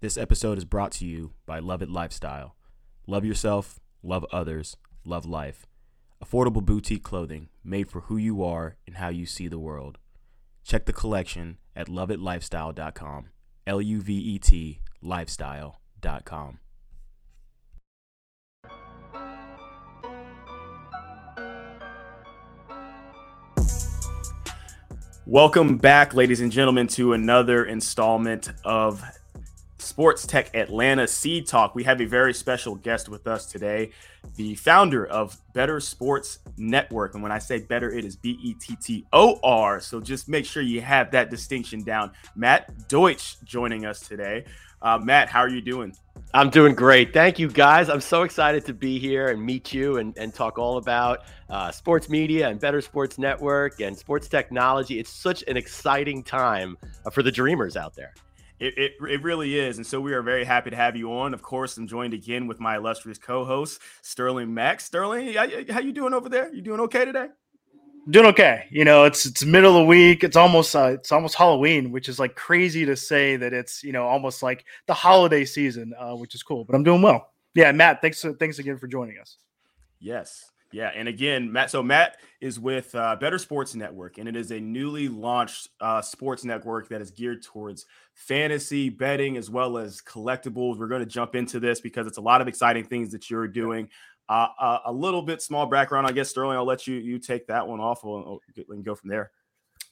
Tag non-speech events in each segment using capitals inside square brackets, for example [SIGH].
This episode is brought to you by Love It Lifestyle. Love yourself, love others, love life. Affordable boutique clothing made for who you are and how you see the world. Check the collection at loveitlifestyle.com. L U V E T lifestyle.com. Welcome back, ladies and gentlemen, to another installment of Sports Tech Atlanta Seed Talk. We have a very special guest with us today, the founder of Bettor Sports Network. And when I say better, it is B E T T O R. So just make sure you have that distinction down. Matt Deutsch joining us today. Uh, Matt, how are you doing? I'm doing great. Thank you, guys. I'm so excited to be here and meet you and, and talk all about uh, sports media and Bettor Sports Network and sports technology. It's such an exciting time uh, for the dreamers out there. It, it, it, really is. And so we are very happy to have you on. Of course, I'm joined again with my illustrious co-host, Sterling Mack. Sterling, how, how you doing over there? You doing okay today? Doing okay. You know, it's it's middle of the week. It's almost uh, it's almost Halloween, which is like crazy to say that it's you know almost like the holiday season, uh, which is cool. But I'm doing well. Yeah, Matt, thanks thanks again for joining us. Yes, yeah, and again, Matt. So Matt is with uh, Bettor Sports Network, and it is a newly launched uh, sports network that is geared towards fantasy betting as well as collectibles. We're going to jump into this because it's a lot of exciting things that you're doing. Uh, uh, a little bit small background, I guess, Sterling. I'll let you you take that one off and go from there.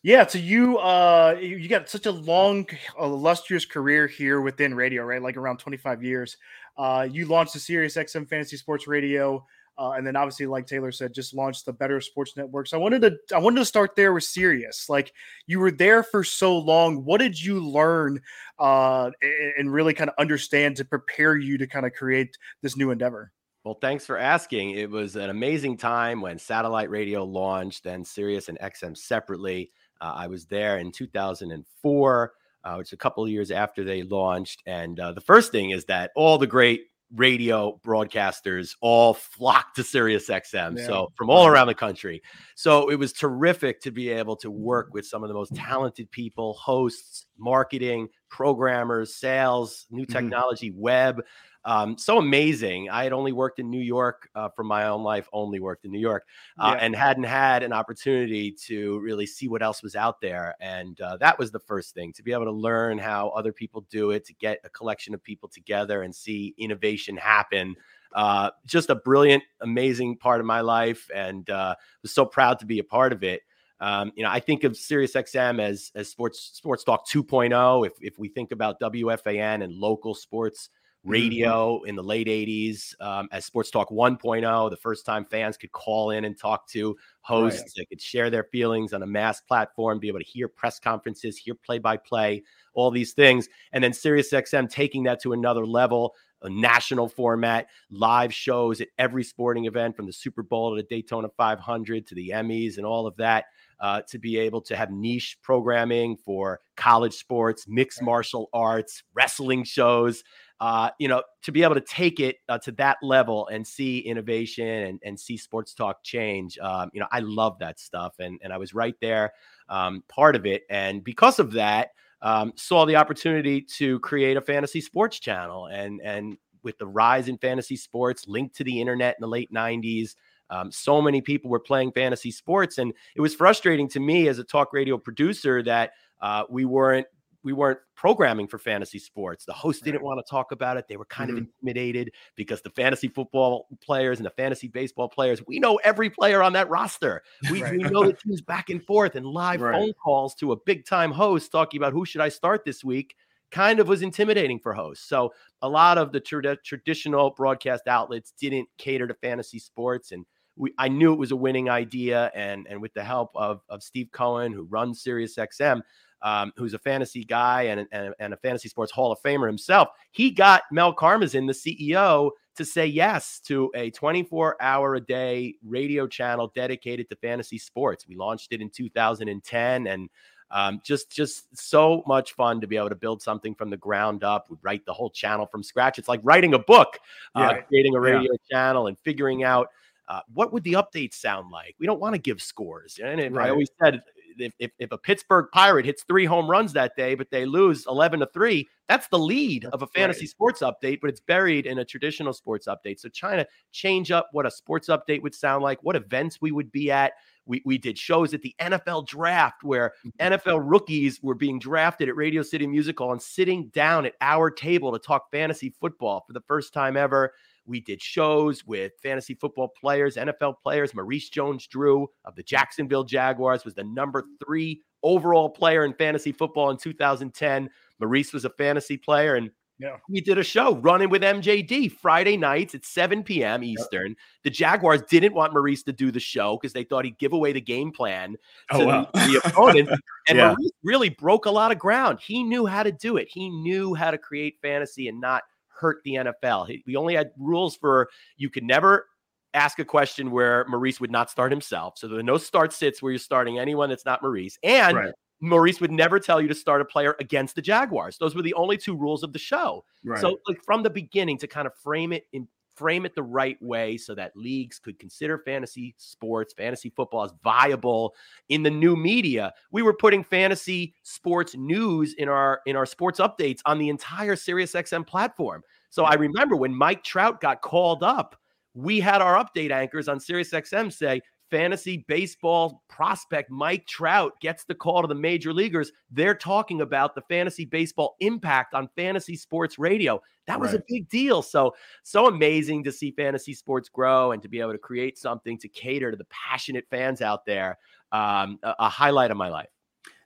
Yeah, so you uh you got such a long, illustrious career here within radio, right? Like around 25 years. Uh, you launched the Sirius XM Fantasy Sports Radio, uh, and then obviously, like Taylor said, just launched the Bettor Sports Network. So I wanted to I wanted to start there with Sirius. Like you were there for so long. What did you learn uh and really kind of understand to prepare you to kind of create this new endeavor? Well, thanks for asking. It was an amazing time when satellite radio launched, then Sirius and XM separately. Uh, I was there in 2004, uh, which is a couple of years after they launched. And uh, the first thing is that all the great radio broadcasters all flocked to Sirius XM. Yeah. So from all around the country. So it was terrific to be able to work with some of the most talented people, hosts, marketing, programmers, sales, new mm-hmm. technology, mm-hmm. web. Um, so amazing. I had only worked in New York uh, for my own life, only worked in New York, uh, yeah. and hadn't had an opportunity to really see what else was out there. And uh, that was the first thing to be able to learn how other people do it, to get a collection of people together and see innovation happen. Uh, just a brilliant, amazing part of my life, and uh, was so proud to be a part of it. Um, you know, I think of SiriusXM as as sports sports talk 2.0. If if we think about WFAN and local sports Mm-hmm. radio in the late 80s um, as Sports Talk 1.0, the first time fans could call in and talk to hosts. Right. They could share their feelings on a mass platform, be able to hear press conferences, hear play by play, all these things. And then SiriusXM taking that to another level, a national format, live shows at every sporting event from the Super Bowl to the Daytona 500 to the Emmys and all of that. Uh, to be able to have niche programming for college sports, mixed martial arts, wrestling shows uh, you know, to be able to take it uh, to that level and see innovation and, and see sports talk change, um, you know, I love that stuff. And, and I was right there, um, part of it. And because of that, um, saw the opportunity to create a fantasy sports channel. And, and with the rise in fantasy sports linked to the internet in the late 90s, um, so many people were playing fantasy sports. And it was frustrating to me as a talk radio producer that uh, we weren't we weren't programming for fantasy sports. The host didn't want to talk about it. They were kind mm-hmm. of intimidated because the fantasy football players and the fantasy baseball players, we know every player on that roster. [LAUGHS] We, right. we know the teams back and forth and live right. phone calls to a big time host talking about who should I start this week kind of was intimidating for hosts. So a lot of the tra- traditional broadcast outlets didn't cater to fantasy sports and we, I knew it was a winning idea, and and with the help of of Steve Cohen, who runs SiriusXM, um, who's a fantasy guy and, and, and, a fantasy sports Hall of Famer himself, he got Mel Karmazin, the CEO, to say yes to a 24 hour a day radio channel dedicated to fantasy sports. We launched it in 2010 and um, just just so much fun to be able to build something from the ground up. We write the whole channel from scratch. It's like writing a book, uh, creating a radio yeah. channel and figuring out uh, what would the updates sound like. We don't want to give scores, and right. I always said if, if, if a Pittsburgh Pirate hits three home runs that day, but they lose 11 to three, that's the lead of a fantasy right. sports update, but it's buried in a traditional sports update. So trying to change up what a sports update would sound like, what events we would be at. We, we did shows at the NFL draft where. [LAUGHS] NFL rookies were being drafted at Radio City Music Hall and sitting down at our table to talk fantasy football for the first time ever. We did shows with fantasy football players, NFL players. Maurice Jones Drew of the Jacksonville Jaguars was the number three overall player in fantasy football in 2010. Maurice was a fantasy player, and yeah. We did a show running with MJD Friday nights at 7 p.m. Eastern. Yep. The Jaguars didn't want Maurice to do the show because they thought he'd give away the game plan oh, to oh, wow. the, [LAUGHS] the, opponent. [LAUGHS] And yeah. Maurice really broke a lot of ground. He knew how to do it. He knew how to create fantasy and not hurt the NFL. We only had rules for you could never ask a question where Maurice would not start himself. So there are no start sits where you're starting anyone that's not Maurice. And right. Maurice would never tell you to start a player against the Jaguars. Those were the only two rules of the show. Right. So, like from the beginning, to kind of frame it in frame it the right way so that leagues could consider fantasy sports, fantasy football as viable in the new media. We were putting fantasy sports news in our in our sports updates on the entire SiriusXM platform. So I remember when Mike Trout got called up, we had our update anchors on SiriusXM say fantasy baseball prospect Mike Trout gets the call to the major leaguers. They're talking about the fantasy baseball impact on fantasy sports radio. That was right. a big deal. So, so amazing to see fantasy sports grow and to be able to create something to cater to the passionate fans out there. Um, a, a, highlight of my life.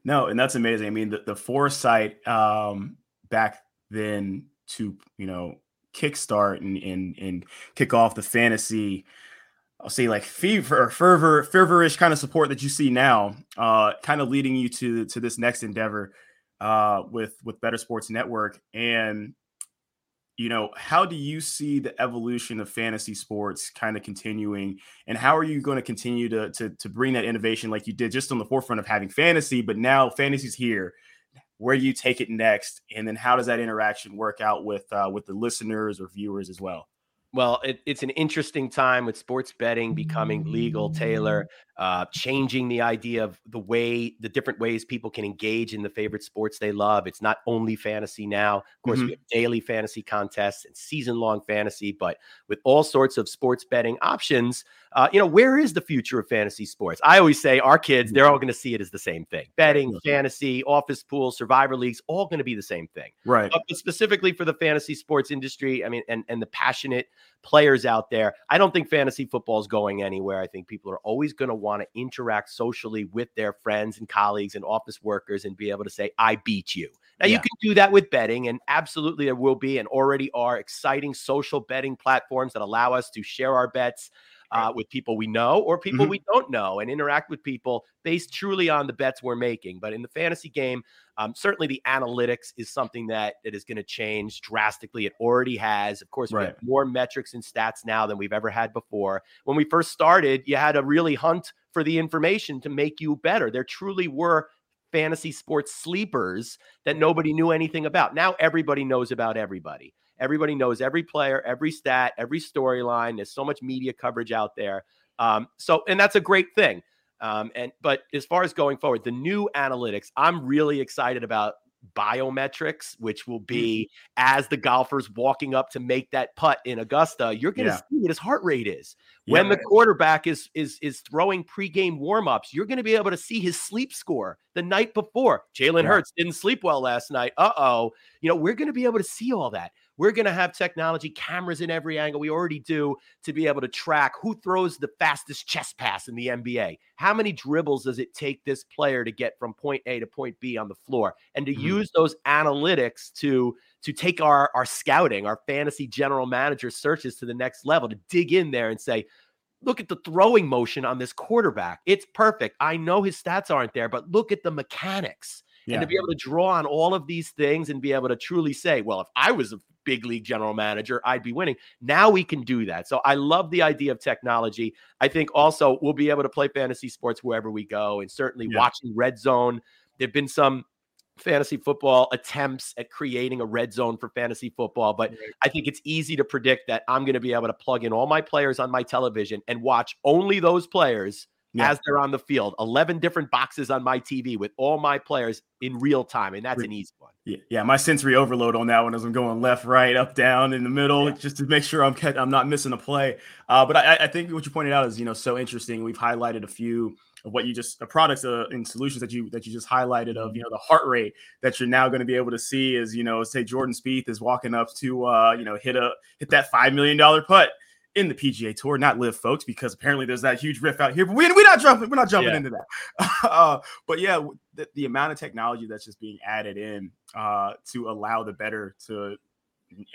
No, and that's amazing. I mean, the, the foresight um, back then to, you know, kickstart and, and, and kick off the fantasy I'll say like fever, fervor, fervorish kind of support that you see now, uh, kind of leading you to to this next endeavor uh, with with Bettor Sports Network. And you know, how do you see the evolution of fantasy sports kind of continuing, and how are you going to continue to to to bring that innovation like you did just on the forefront of having fantasy, but now fantasy's here. Where do you take it next, and then how does that interaction work out with uh, with the listeners or viewers as well? Well, it, it's an interesting time with sports betting becoming legal, Taylor, uh, changing the idea of the way, the different ways people can engage in the favorite sports they love. It's not only fantasy now. Of course, mm-hmm. we have daily fantasy contests and season long fantasy, but with all sorts of sports betting options, uh, you know, where is the future of fantasy sports? I always say our kids, they're all going to see it as the same thing betting, fantasy, office pool, survivor leagues, all going to be the same thing. Right. But specifically for the fantasy sports industry, I mean, and, and the passionate players out there, I don't think fantasy football is going anywhere. I think people are always going to want to interact socially with their friends and colleagues and office workers and be able to say, I beat you. Now, yeah. you can do that with betting, and absolutely there will be and already are exciting social betting platforms that allow us to share our bets uh, with people we know or people mm-hmm. we don't know and interact with people based truly on the bets we're making. But in the fantasy game, um, certainly the analytics is something that, that is going to change drastically. It already has. Of course, right. we have more metrics and stats now than we've ever had before. When we first started, you had to really hunt for the information to make you better. There truly were fantasy sports sleepers that nobody knew anything about. Now everybody knows about everybody. Everybody knows every player, every stat, every storyline. There's so much media coverage out there. Um, so, and that's a great thing. Um, and but as far as going forward, the new analytics, I'm really excited about biometrics, which will mm. be as the golfer's walking up to make that putt in Augusta, you're going to yeah. see what his heart rate is. When yeah, the quarterback is is is throwing pregame warmups, you're going to be able to see his sleep score the night before. Jalen yeah. Hurts didn't sleep well last night. Uh oh. You know, we're going to be able to see all that. We're going to have technology, cameras in every angle. We already do to be able to track who throws the fastest chest pass in the NBA. How many dribbles does it take this player to get from point A to point B on the floor? And to mm-hmm. use those analytics to to take our our scouting, our fantasy general manager searches to the next level, to dig in there and say, look at the throwing motion on this quarterback. It's perfect. I know his stats aren't there, but look at the mechanics. Yeah. And to be able to draw on all of these things and be able to truly say, well, if I was a big league general manager, I'd be winning. Now we can do that. So I love the idea of technology. I think also we'll be able to play fantasy sports wherever we go and certainly yeah. watching Red Zone. There've been some fantasy football attempts at creating a red zone for fantasy football, but right. I think it's easy to predict that I'm going to be able to plug in all my players on my television and watch only those players yeah. as they're on the field. 11 different boxes on my TV with all my players in real time. And that's an easy one. Yeah, yeah my sensory overload on that one as I'm going left, right, up, down, in the middle, yeah. just to make sure I'm I'm not missing a play. Uh, but I, I think what you pointed out is, you know, so interesting. We've highlighted a few of what you just the products uh, and solutions that you that you just highlighted of you know the heart rate that you're now going to be able to see is you know say Jordan Spieth is walking up to uh you know hit a hit that five million dollar putt in the PGA Tour, not live, folks, because apparently there's that huge riff out here. But we, we're not jumping, we're not jumping yeah. into that. [LAUGHS] uh, but yeah, the, the, amount of technology that's just being added in uh, to allow the bettor to,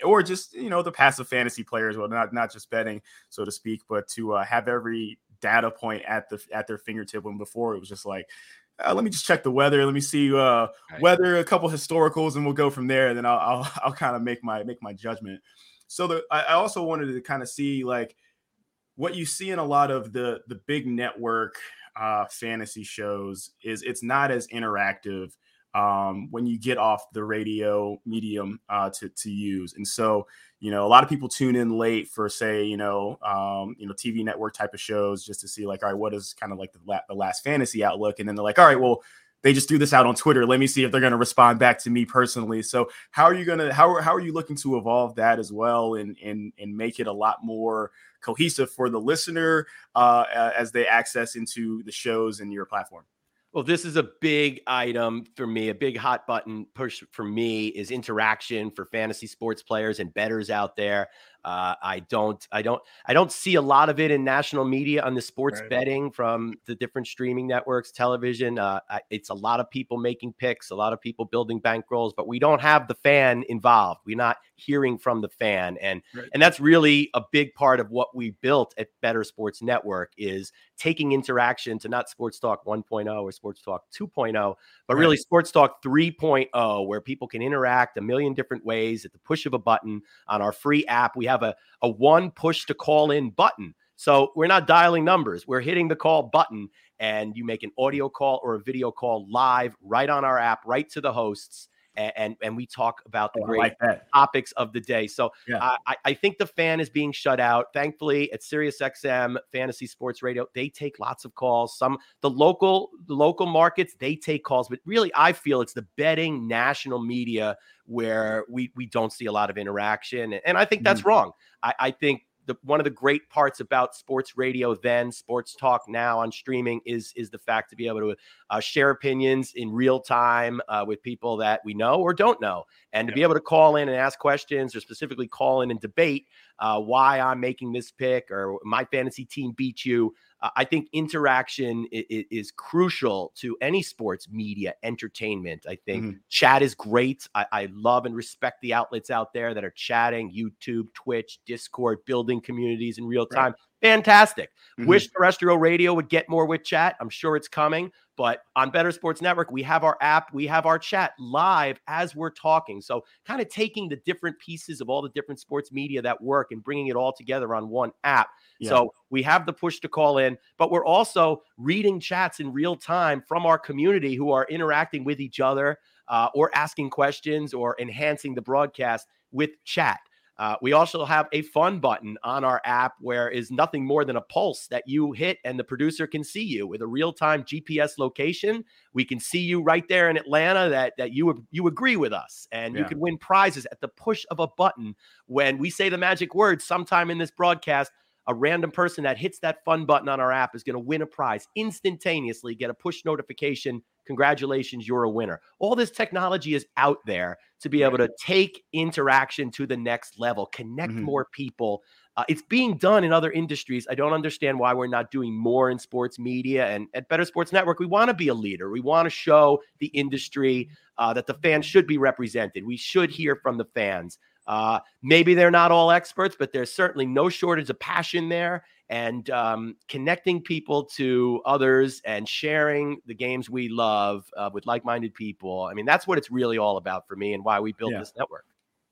or just you know the passive fantasy players, well, not not just betting, so to speak, but to uh, have every data point at the at their fingertip. When before it was just like. Uh, let me just check the weather. Let me see uh, right. weather, a couple historicals, and we'll go from there. And then I'll I'll, [LAUGHS] I'll kind of make my make my judgment. So the I also wanted to kind of see like what you see in a lot of the the big network uh, fantasy shows is it's not as interactive um, when you get off the radio medium uh, to to use, and so you know a lot of people tune in late for say you know um, you know TV network type of shows just to see like all right what is kind of like the, la- the last fantasy outlook, and then they're like all right well they just do this out on Twitter. Let me see if they're going to respond back to me personally. So how are you going to how how are you looking to evolve that as well and and and make it a lot more cohesive for the listener uh, as they access into the shows and your platform? Well, this is a big item for me. A big hot button push for me is interaction for fantasy sports players and bettors out there. Uh, I don't, I don't, I don't see a lot of it in national media on the sports right. betting from the different streaming networks, television. Uh, it's a lot of people making picks, a lot of people building bankrolls, but we don't have the fan involved. We're not hearing from the fan, and right. and that's really a big part of what we built at Bettor Sports Network is taking interaction to not Sports Talk 1.0 or Sports Talk 2.0, but right. really Sports Talk 3.0, where people can interact a million different ways at the push of a button on our free app. We have a, a one push to call in button. So we're not dialing numbers, we're hitting the call button, and you make an audio call or a video call live right on our app, right to the hosts and and, and we talk about the oh, great like topics of the day. So yeah. I, I think the fan is being shut out. Thankfully, at SiriusXM Fantasy Sports Radio, they take lots of calls. Some the local the local markets they take calls, but really I feel it's the betting national media where we we don't see a lot of interaction, and I think that's mm-hmm. wrong. I, I think the one of the great parts about sports radio then sports talk now on streaming is is the fact to be able to uh, share opinions in real time uh, with people that we know or don't know. And to be able to call in and ask questions or specifically call in and debate uh, why i'm making this pick or my fantasy team beat you uh, I think interaction is, is, crucial to any sports media entertainment. I think mm-hmm. chat is great. I, I, love and respect the outlets out there that are chatting YouTube, Twitch, Discord, building communities in real time. Right. Fantastic. Mm-hmm. Wish terrestrial radio would get more with chat. I'm sure it's coming. But on Bettor Sports Network, we have our app, we have our chat live as we're talking. So, kind of taking the different pieces of all the different sports media that work and bringing it all together on one app. Yeah. So, we have the push to call in, but we're also reading chats in real time from our community who are interacting with each other uh, or asking questions or enhancing the broadcast with chat. Uh, we also have a fun button on our app where is nothing more than a pulse that you hit and the producer can see you with a real-time GPS location. We can see you right there in Atlanta that that you you agree with us and yeah. you can win prizes at the push of a button when we say the magic word sometime in this broadcast a random person that hits that fun button on our app is going to win a prize instantaneously, get a push notification. Congratulations, you're a winner. All this technology is out there to be able to take interaction to the next level, connect mm-hmm. more people. Uh, it's being done in other industries. I don't understand why we're not doing more in sports media. And at Bettor Sports Network, we want to be a leader. We want to show the industry uh, that the fans should be represented. We should hear from the fans. Uh, maybe they're not all experts, but there's certainly no shortage of passion there and um, connecting people to others and sharing the games we love uh, with like minded people. I mean, that's what it's really all about for me and why we built yeah. this network.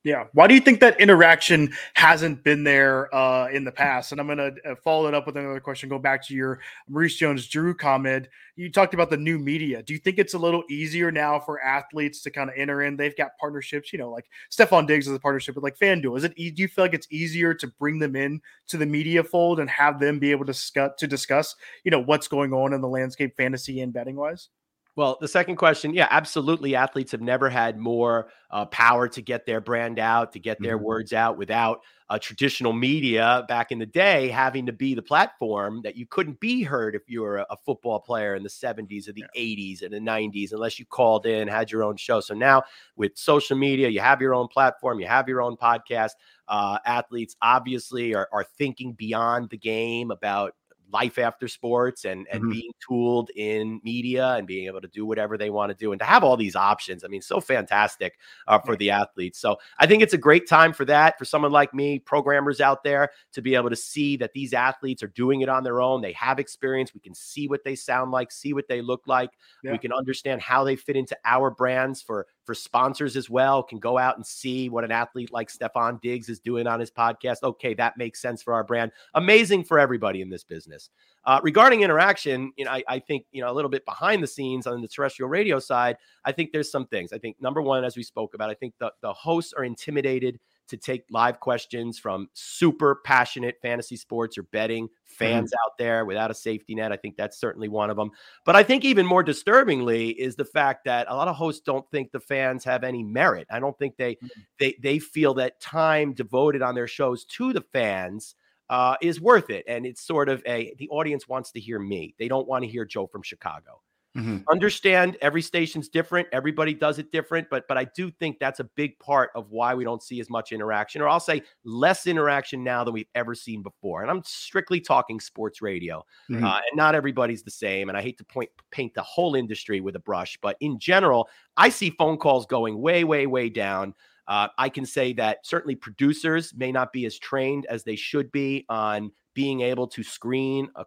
Yeah. Why do you think that interaction hasn't been there uh, in the past? And I'm going to uh, follow it up with another question. Go back to your Maurice Jones Drew comment. You talked about the new media. Do you think it's a little easier now for athletes to kind of enter in? They've got partnerships, you know, like Stefon Diggs is a partnership with like FanDuel. Is it, do you feel like it's easier to bring them in to the media fold and have them be able to discuss, to discuss, you know, what's going on in the landscape fantasy and betting wise? Well, the second question, yeah, absolutely. Athletes have never had more uh, power to get their brand out, to get their mm-hmm. words out without uh, traditional media back in the day having to be the platform that you couldn't be heard if you were a, a football player in the 70s or the yeah. 80s and the 90s unless you called in, had your own show. So now with social media, you have your own platform, you have your own podcast. Uh, athletes obviously are, are thinking beyond the game about life after sports and and mm-hmm. being tooled in media and being able to do whatever they want to do and to have all these options. I mean, so fantastic uh, for the athletes. So I think it's a great time for that for someone like me, programmers out there, to be able to see that these athletes are doing it on their own. They have experience. We can see what they sound like, see what they look like. Yeah. We can understand how they fit into our brands for for sponsors as well can go out and see what an athlete like Stefon Diggs is doing on his podcast. Okay, that makes sense for our brand. Amazing for everybody in this business. Uh, regarding interaction, you know, I, I, think you know a little bit behind the scenes on the terrestrial radio side. I think there's some things. I think number one, as we spoke about, I think the the hosts are intimidated to take live questions from super passionate fantasy sports or betting fans mm-hmm. out there without a safety net. I think that's certainly one of them. But I think even more disturbingly is the fact that a lot of hosts don't think the fans have any merit. I don't think they mm-hmm. they they feel that time devoted on their shows to the fans uh, is worth it. And it's sort of a the audience wants to hear me. They don't want to hear Joe from Chicago. Mm-hmm. Understand every station's different, everybody does it different, but but I do think that's a big part of why we don't see as much interaction, or I'll say less interaction now than we've ever seen before. And I'm strictly talking sports radio, mm-hmm. uh, and not everybody's the same. And I hate to point paint the whole industry with a brush, but in general, I see phone calls going way, way, way down. Uh, I can say that certainly producers may not be as trained as they should be on being able to screen a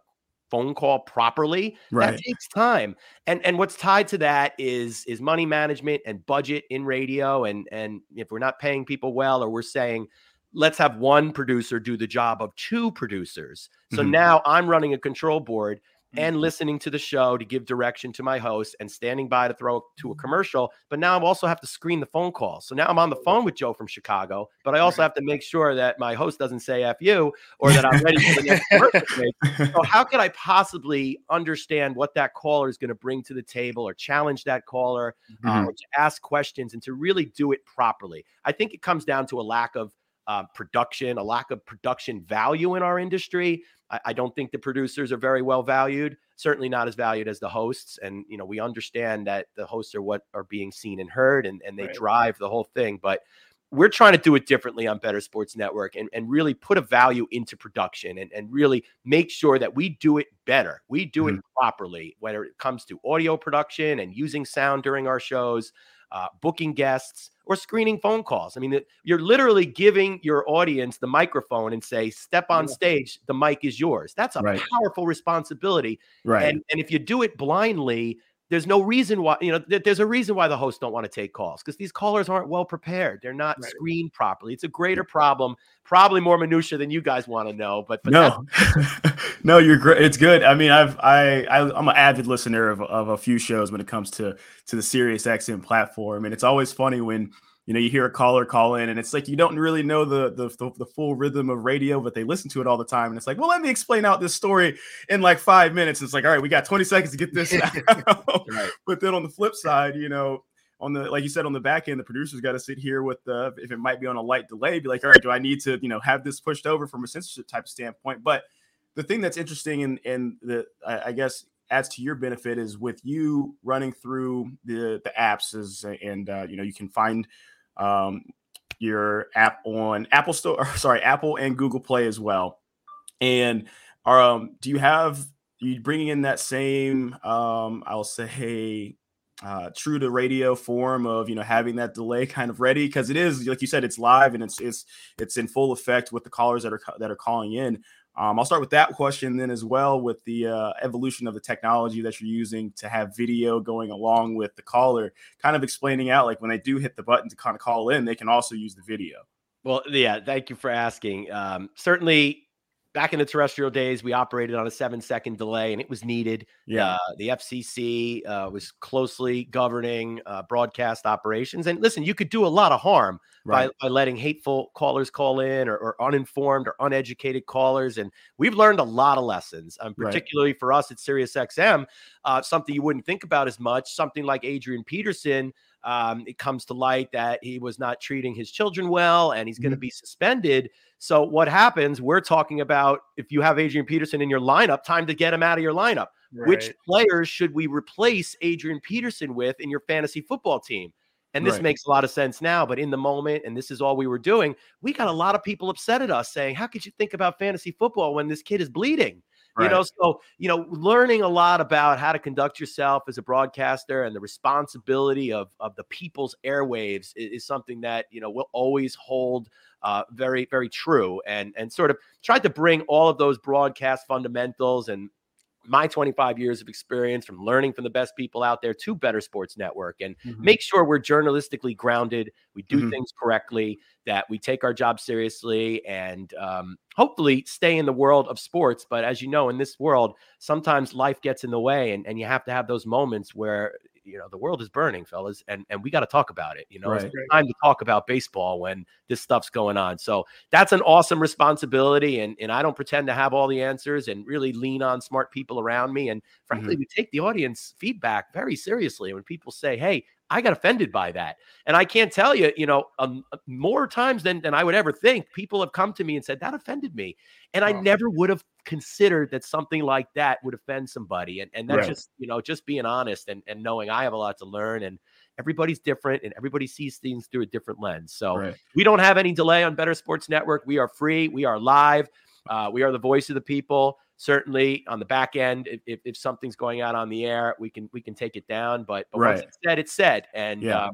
phone call properly right. that takes time and and what's tied to that is is money management and budget in radio and and if we're not paying people well or we're saying let's have one producer do the job of two producers so mm-hmm. now i'm running a control board and mm-hmm. listening to the show to give direction to my host and standing by to throw to a mm-hmm. commercial. But now I also have to screen the phone call. So now I'm on the phone with Joe from Chicago, but I also have to make sure that my host doesn't say F you or that I'm ready for the next commercial. So how could I possibly understand what that caller is going to bring to the table or challenge that caller uh, mm-hmm. uh, or to ask questions and to really do it properly? I think it comes down to a lack of uh, production, a lack of production value in our industry. I, I, don't think the producers are very well valued. Certainly not as valued as the hosts. And you know, we understand that the hosts are what are being seen and heard, and, and they right. drive the whole thing. But we're trying to do it differently on Bettor Sports Network and, and really put a value into production and, and really make sure that we do it better. We do mm-hmm. it properly, whether it comes to audio production and using sound during our shows, uh, booking guests, or screening phone calls. I mean, you're literally giving your audience the microphone and say, step on stage, the mic is yours. That's a right. powerful responsibility. Right. And, and if you do it blindly, there's no reason why you know there's a reason why the hosts don't want to take calls because these callers aren't well prepared. They're not right. screened properly. It's a greater problem probably more minutia than you guys want to know but, but no. [LAUGHS] No you're great it's good. I mean i've i, I am an avid listener of, of a few shows when it comes to to the sirius xm platform and it's always funny when you know, you hear a caller call in, and it's like you don't really know the, the the, the full rhythm of radio, but they listen to it all the time, and it's like, well, let me explain out this story in like five minutes. It's like, all right, we got 20 seconds to get this [LAUGHS] out. [LAUGHS] right. But then on the flip side, you know, on the like you said on the back end, the producers got to sit here with the if it might be on a light delay, be like, all right, do I need to you know have this pushed over from a censorship type standpoint? But the thing that's interesting and and the I, I guess adds to your benefit is with you running through the the apps is and uh, you know you can find um, your app on Apple Store, [LAUGHS] sorry, Apple and Google Play as well. And um, do you have you bringing in that same, um, I'll say, uh, true to radio form of you know having that delay kind of ready because it is like you said it's live and it's it's it's in full effect with the callers that are that are calling in Um, I'll start with that question then as well with the uh, evolution of the technology that you're using to have video going along with the caller, kind of explaining out like when they do hit the button to kind of call in, they can also use the video. Well, yeah, thank you for asking. Um, certainly, back in the terrestrial days, we operated on a seven second delay and it was needed. Yeah. Uh, the FCC uh, was closely governing uh, broadcast operations. And listen, you could do a lot of harm right. by, by letting hateful callers call in or, or, uninformed or uneducated callers. And we've learned a lot of lessons, um, particularly right. for us at SiriusXM, uh, something you wouldn't think about as much, something like Adrian Peterson um, it comes to light that he was not treating his children well and he's going to mm-hmm. be suspended. So, what happens? We're talking about if you have Adrian Peterson in your lineup, time to get him out of your lineup. Right. Which players should we replace Adrian Peterson with in your fantasy football team? And this right. makes a lot of sense now, but in the moment, and this is all we were doing, we got a lot of people upset at us saying, How could you think about fantasy football when this kid is bleeding? Right. You know, so you know, learning a lot about how to conduct yourself as a broadcaster and the responsibility of of the people's airwaves is, is something that you know will always hold uh, very very true and and sort of tried to bring all of those broadcast fundamentals and my 25 years of experience from learning from the best people out there to Bettor Sports Network and mm-hmm. make sure we're journalistically grounded, we do mm-hmm. things correctly, that we take our job seriously, and um, hopefully stay in the world of sports. But as you know, in this world, sometimes life gets in the way, and, and you have to have those moments where you know the world is burning fellas and and we got to talk about it you know right. it's time to talk about baseball when this stuff's going on so that's an awesome responsibility and and i don't pretend to have all the answers and really lean on smart people around me and frankly mm-hmm. we take the audience feedback very seriously when people say hey I got offended by that. And I can't tell you, you know, um, uh, more times than, than I would ever think, people have come to me and said, that offended me. And I never would have considered that something like that would offend somebody. And, and that's right. just, you know, just being honest and, and knowing I have a lot to learn and everybody's different and everybody sees things through a different lens. So right. we don't have any delay on Bettor Sports Network. We are free. We are live. Uh, we are the voice of the people. Certainly on the back end if, if something's going out on the air we can we can take it down but, but right. once it's said it's said. And yeah. uh,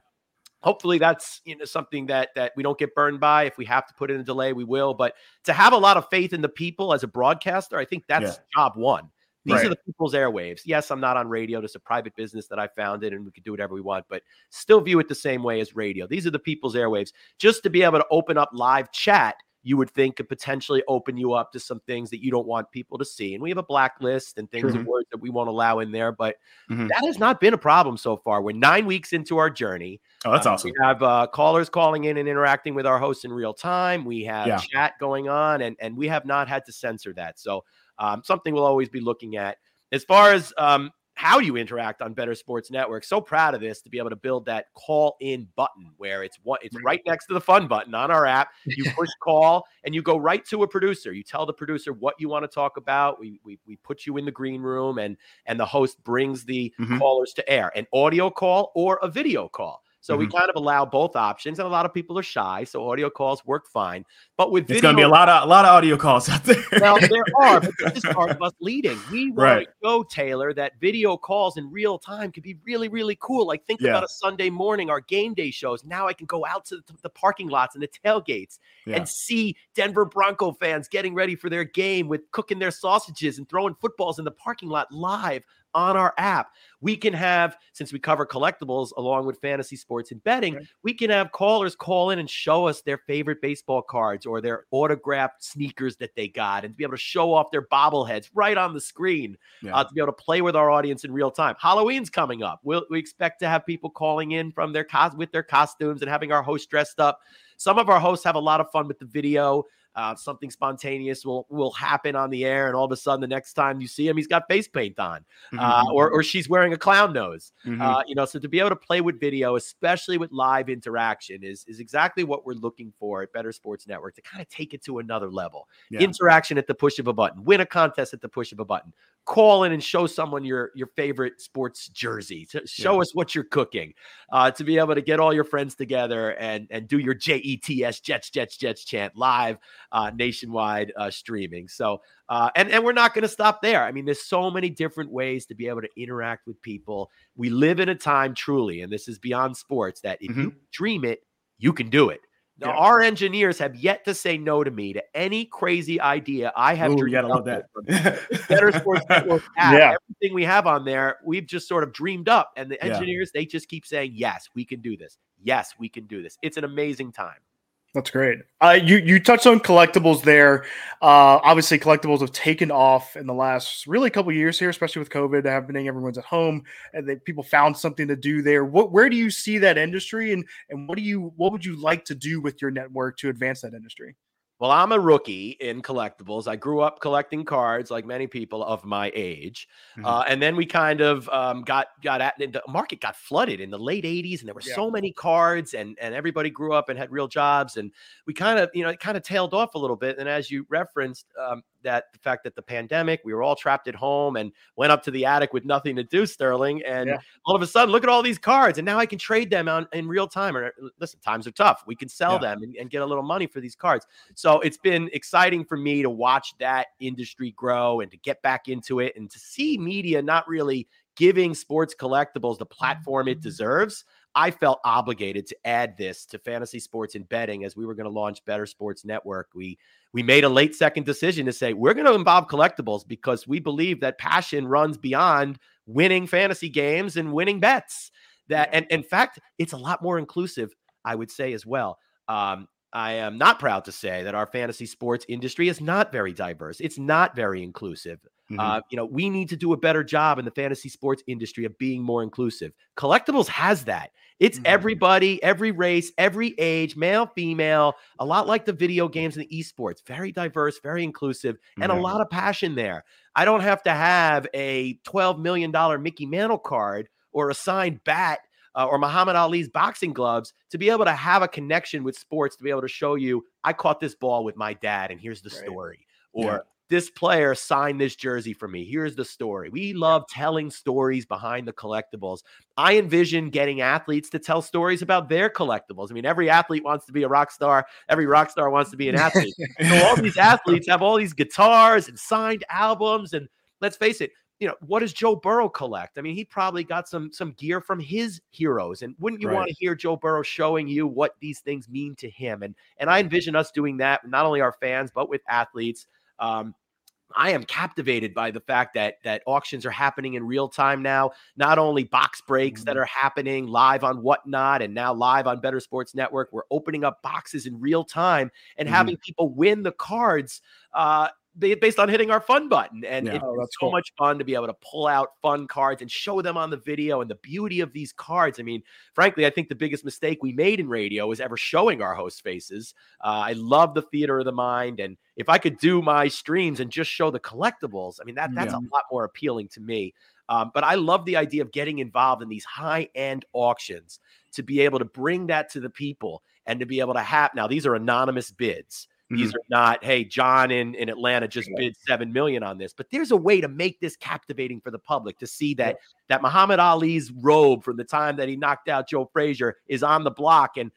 hopefully that's you know something that that we don't get burned by. If we have to put in a delay we will. But to have a lot of faith in the people as a broadcaster i think that's yeah. job one. These right. are the people's airwaves. Yes i'm not on radio. Just a private business that i founded and we can do whatever we want but still view it the same way as radio. These are the people's airwaves. Just to be able to open up live chat you would think could potentially open you up to some things that you don't want people to see. And we have a blacklist and things mm-hmm. and words that we won't allow in there, but mm-hmm. that has not been a problem so far. We're nine weeks into our journey. Oh, that's uh, awesome. We have uh, callers calling in and interacting with our hosts in real time. We have yeah. chat going on, and and we have not had to censor that. So um, something we'll always be looking at. As far as um, how you interact on Bettor Sports Network. So proud of this to be able to build that call in button where it's what it's right next to the fun button on our app. You [LAUGHS] push call and you go right to a producer. You tell the producer what you want to talk about. We we, we put you in the green room and and the host brings the mm-hmm. callers to air, an audio call or a video call. So mm-hmm. we kind of allow both options, and a lot of people are shy, so audio calls work fine. But with video, it's going to be a lot of a lot of audio calls out there. well, there [LAUGHS] are, but this is part of us leading. We want right. to show Taylor that video calls in real time can be really, really cool. Like think yeah. about a Sunday morning, our game day shows. Now I can go out to the, the parking lots and the tailgates yeah. and see Denver Bronco fans getting ready for their game with cooking their sausages and throwing footballs in the parking lot live on our app. We can have, since we cover collectibles along with fantasy sports and betting, okay. we can have callers call in and show us their favorite baseball cards or their autographed sneakers that they got and to be able to show off their bobbleheads right on the screen yeah. uh, to be able to play with our audience in real time. Halloween's coming up. We'll, we expect to have people calling in from their cos- with their costumes and having our host dressed up. Some of our hosts have a lot of fun with the video. Uh, something spontaneous will will happen on the air, and all of a sudden, the next time you see him, he's got face paint on, mm-hmm. uh, or or she's wearing a clown nose. Mm-hmm. Uh, you know, so to be able to play with video, especially with live interaction, is is exactly what we're looking for at Bettor Sports Network to kind of take it to another level. Yeah. Interaction at the push of a button, win a contest at the push of a button, call in and show someone your your favorite sports jersey, to show yeah. us what you're cooking, uh, to be able to get all your friends together and and do your J E T S Jets Jets Jets chant live uh, nationwide uh, streaming. So, uh, and and we're not going to stop there. I mean, there's so many different ways to be able to interact with people. We live in a time truly, and this is beyond sports, that if mm-hmm. you dream it, you can do it. Now, yeah. our engineers have yet to say no to me to any crazy idea I have. Ooh, you gotta love that. Bettor Sports Network [LAUGHS] yeah. everything we have on there, we've just sort of dreamed up, and the engineers yeah. they just keep saying, "Yes, we can do this. Yes, we can do this." It's an amazing time. That's great. Uh, you you touched on collectibles there. Uh, obviously, collectibles have taken off in the last really couple years here, especially with COVID happening. Everyone's at home, and they, people found something to do there. What where do you see that industry, and and what do you what would you like to do with your network to advance that industry? Well, I'm a rookie in collectibles. I grew up collecting cards, like many people of my age, mm-hmm. uh, and then we kind of um, got got at the market got flooded in the late '80s, and there were yeah. so many cards, and and everybody grew up and had real jobs, and we kind of you know it kind of tailed off a little bit. And as you referenced, um, that the fact that the pandemic, we were all trapped at home and went up to the attic with nothing to do, Sterling. And yeah. all of a sudden, look at all these cards. And now I can trade them on in real time. Or listen, times are tough. We can sell yeah. them and, and, get a little money for these cards. So it's been exciting for me to watch that industry grow and to get back into it and to see media not really giving sports collectibles the platform it mm-hmm. deserves. I felt obligated to add this to fantasy sports and betting as we were going to launch Bettor Sports Network. We we made a late second decision to say we're going to involve collectibles because we believe that passion runs beyond winning fantasy games and winning bets. That and in fact, it's a lot more inclusive, I would say as well. Um, I am not proud to say that our fantasy sports industry is not very diverse. It's not very inclusive. Mm-hmm. Uh, you know, we need to do a better job in the fantasy sports industry of being more inclusive. Collectibles has that. It's mm-hmm. everybody, every race, every age, male, female, a lot like the video games and the esports. Very diverse, very inclusive, and mm-hmm. a lot of passion there. I don't have to have a $12 million Mickey Mantle card or a signed bat uh, or Muhammad Ali's boxing gloves to be able to have a connection with sports, to be able to show you, I caught this ball with my dad, and here's the right. story. Or this player signed this jersey for me. Here's the story. We love telling stories behind the collectibles. I envision getting athletes to tell stories about their collectibles. I mean, every athlete wants to be a rock star, every rock star wants to be an athlete. [LAUGHS] so all these athletes have all these guitars and signed albums. And let's face it, you know, what does Joe Burrow collect? I mean, he probably got some some gear from his heroes. And wouldn't you right. want to hear Joe Burrow showing you what these things mean to him? And and I envision us doing that, not only our fans, but with athletes. Um, I am captivated by the fact that that auctions are happening in real time now. Not only box breaks mm-hmm. that are happening live on whatnot and now live on Bettor Sports Network. We're opening up boxes in real time and mm-hmm. having people win the cards uh, based on hitting our fun button. And yeah. it's oh, so cool. much fun to be able to pull out fun cards and show them on the video and the beauty of these cards. I mean, frankly, I think the biggest mistake we made in radio was ever showing our host faces. Uh, I love the theater of the mind. And if I could do my streams and just show the collectibles, I mean, that that's yeah. a lot more appealing to me. Um, but I love the idea of getting involved in these high end auctions to be able to bring that to the people and to be able to have now these are anonymous bids. These mm-hmm. are not, hey, John in, in Atlanta just bid seven million on this. But there's a way to make this captivating for the public to see that that Muhammad Ali's robe from the time that he knocked out Joe Frazier is on the block and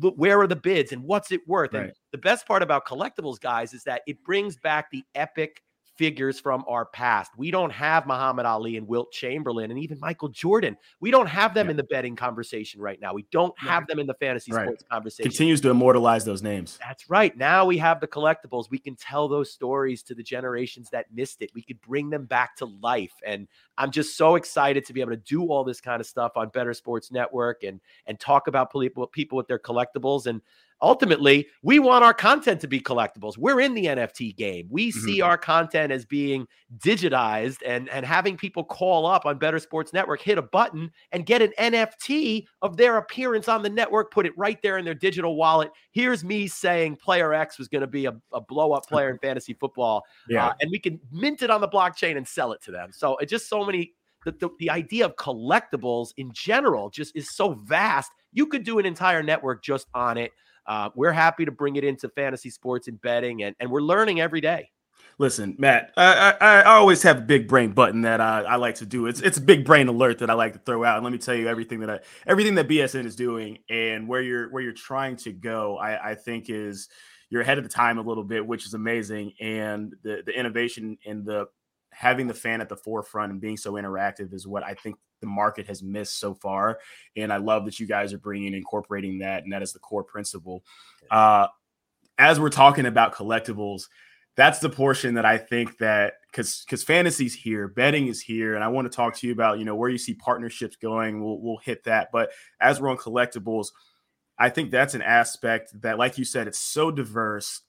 where are the bids and what's it worth? Right. And the best part about collectibles, guys, is that it brings back the epic figures from our past. We don't have Muhammad Ali and Wilt Chamberlain and even Michael Jordan. We don't have them yeah. in the betting conversation right now. We don't have them in the fantasy right. sports conversation. Continues to immortalize those names. That's right. Now we have the collectibles. We can tell those stories to the generations that missed it. We could bring them back to life. And I'm just so excited to be able to do all this kind of stuff on Bettor Sports Network and and talk about people people with their collectibles and ultimately we want our content to be collectibles. We're in the nft game. We mm-hmm. see our content as being digitized and and having people call up on bettor sports network hit a button and get an nft of their appearance on the network put it right there in their digital wallet. Here's me saying player x was going to be a, a blow up player in fantasy football yeah. Uh, and we can mint it on the blockchain and sell it to them. So it's just so many the, the, the idea of collectibles in general just is so vast. You could do an entire network just on it uh, we're happy to bring it into fantasy sports and betting, and, and we're learning every day. Listen, Matt, I, I, I, always have a big brain button that I, I like to do. It's it's a big brain alert that I like to throw out. And let me tell you everything that I everything that BSN is doing and where you're where you're trying to go, I, I think is you're ahead of the time a little bit, which is amazing. And the the innovation and the having the fan at the forefront and being so interactive is what I think the market has missed so far. And I love that you guys are bringing incorporating that, and that is the core principle. Uh, as we're talking about collectibles, that's the portion that I think that because because fantasy's here, betting is here, and I want to talk to you about you know where you see partnerships going. We'll we'll hit that, but as we're on collectibles, I think that's an aspect that, like you said, it's so diverse.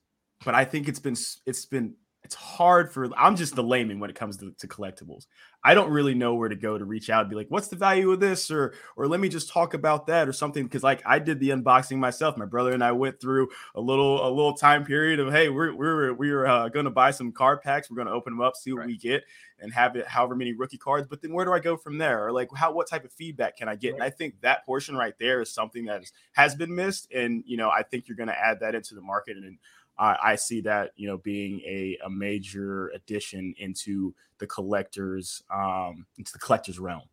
But I think it's been it's been it's hard for I'm just the layman when it comes to, to, collectibles. I don't really know where to go to reach out and be like, what's the value of this? Or or let me just talk about that or something. Cause like I did the unboxing myself. My brother and I went through a little a little time period of hey, we're we're we're uh, gonna buy some card packs. We're gonna open them up, see what right. we get, and have it however many rookie cards. But then where do I go from there? Or like how what type of feedback can I get? Right. And I think that portion right there is something that is, has been missed. And you know, I think you're gonna add that into the market and I, I see that you know being a, a major addition into the collectors um, into the collectors realm.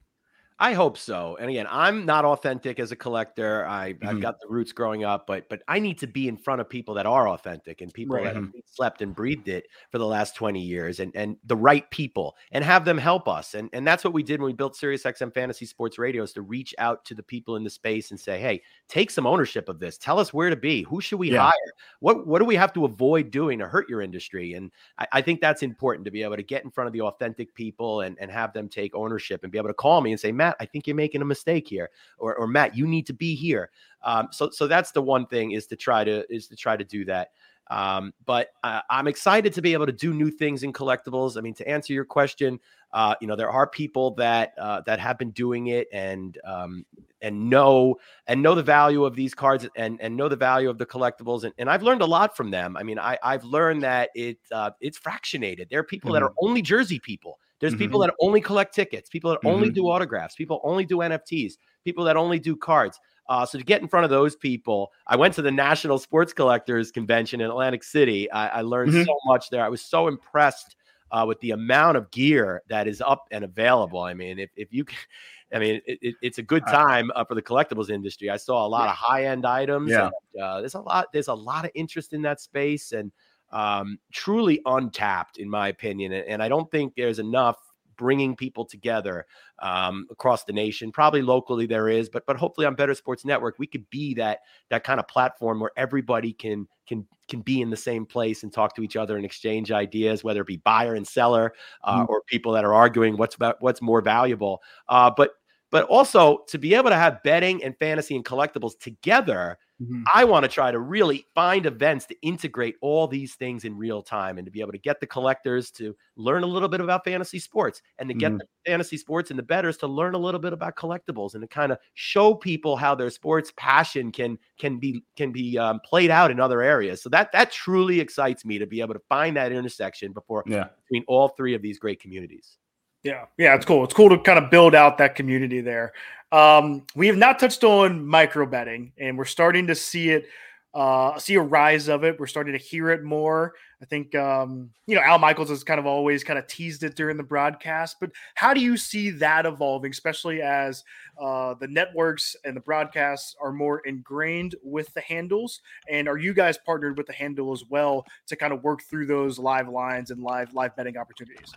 I hope so. And again, I'm not authentic as a collector. I, mm-hmm. I've got the roots growing up, but but I need to be in front of people that are authentic and people right. that have slept and breathed it for the last 20 years and and the right people and have them help us. And and that's what we did when we built Sirius XM Fantasy Sports Radio is to reach out to the people in the space and say, hey, take some ownership of this. Tell us where to be. Who should we yeah. hire? What what do we have to avoid doing to hurt your industry? And I, I think that's important to be able to get in front of the authentic people and, and have them take ownership and be able to call me and say, Matt, Matt, I think you're making a mistake here, or, or Matt, you need to be here. Um, so, so that's the one thing is to try to is to try to do that. Um, but uh, I'm excited to be able to do new things in collectibles. I mean, to answer your question, uh, you know, there are people that uh, that have been doing it and um, and know and know the value of these cards and and know the value of the collectibles. And, and I've learned a lot from them. I mean, I, I've learned that it uh, it's fractionated. There are people mm-hmm. that are only jersey people. There's mm-hmm. people that only collect tickets, people that only mm-hmm. do autographs, people only do NFTs, people that only do cards. Uh, so to get in front of those people, I went to the National Sports Collectors Convention in Atlantic City. I, I learned mm-hmm. so much there. I was so impressed uh, with the amount of gear that is up and available. I mean, if, if you, [LAUGHS] I mean, it, it, it's a good time uh, for the collectibles industry. I saw a lot yeah. of high end items. Yeah. And, uh, there's a lot. There's a lot of interest in that space, and um, truly untapped, in my opinion. And, I don't think there's enough bringing people together um, across the nation. Probably locally there is, but but hopefully on Bettor Sports Network we could be that that kind of platform where everybody can can can be in the same place and talk to each other and exchange ideas, whether it be buyer and seller uh, mm-hmm. or people that are arguing what's about what's more valuable. Uh, but but also to be able to have betting and fantasy and collectibles together Mm-hmm. I want to try to really find events to integrate all these things in real time and to be able to get the collectors to learn a little bit about fantasy sports and to get mm-hmm. the fantasy sports and the bettors to learn a little bit about collectibles and to kind of show people how their sports passion can can be can be um, played out in other areas. So that that truly excites me to be able to find that intersection before yeah. between all three of these great communities. Yeah, yeah, it's cool. It's cool to kind of build out that community there. Um, we have not touched on micro betting, and we're starting to see it, uh, see a rise of it. We're starting to hear it more. I think, um, you know, Al Michaels has kind of always kind of teased it during the broadcast. But how do you see that evolving, especially as uh, the networks and the broadcasts are more ingrained with the handles? And are you guys partnered with the handle as well to kind of work through those live lines and live live betting opportunities?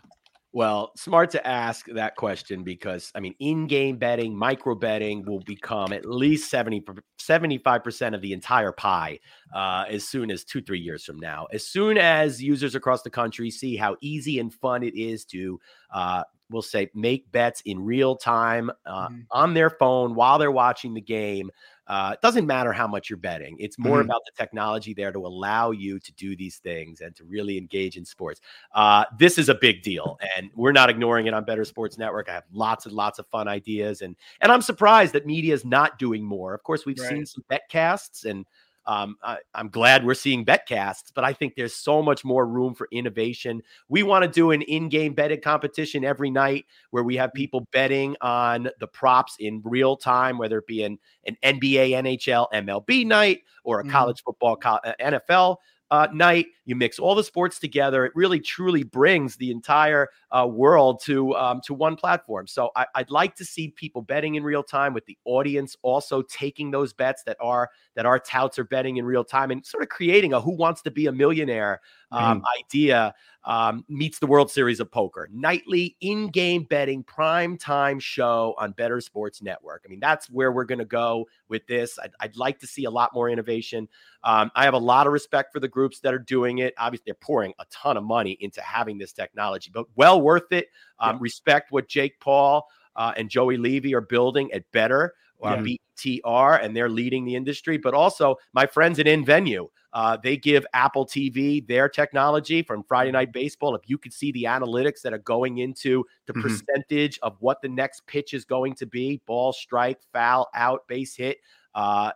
Well, smart to ask that question because I mean, in-game betting, micro betting will become at least 70, 75% of the entire pie uh, as soon as two, three years from now. As soon as users across the country see how easy and fun it is to, uh, we'll say, make bets in real time uh, mm-hmm. on their phone while they're watching the game, uh, it doesn't matter how much you're betting. It's more mm-hmm. about the technology there to allow you to do these things and to really engage in sports. Uh, this is a big deal, and we're not ignoring it on Bettor Sports Network. I have lots and lots of fun ideas, and and I'm surprised that media is not doing more. Of course, we've right. seen some bet casts and um, I, am glad we're seeing betcasts, but I think there's so much more room for innovation. We want to do an in-game betting competition every night where we have mm. people betting on the props in real time, whether it be an, an NBA, NHL, MLB night or a mm-hmm. college football, uh, NFL uh, night. You mix all the sports together. It really truly brings the entire uh, world to um, to one platform. So I, would like to see people betting in real time with the audience also taking those bets that are that our touts are betting in real time and sort of creating a who wants to be a millionaire um, mm. idea um, meets the World Series of Poker. Nightly in game betting prime time show on Bettor Sports Network. I mean, that's where we're going to go with this. I'd, I'd, like to see a lot more innovation. Um, I have a lot of respect for the groups that are doing it. Obviously, they're pouring a ton of money into having this technology, but well worth it. Um, yeah. Respect what Jake Paul uh, and Joey Levy are building at Betr. Uh, yeah. BTR, and they're leading the industry, but also my friends at InVenue. Uh, they give Apple TV their technology from Friday Night Baseball. If you could see the analytics that are going into the mm-hmm. percentage of what the next pitch is going to be ball, strike, foul, out, base hit. Uh,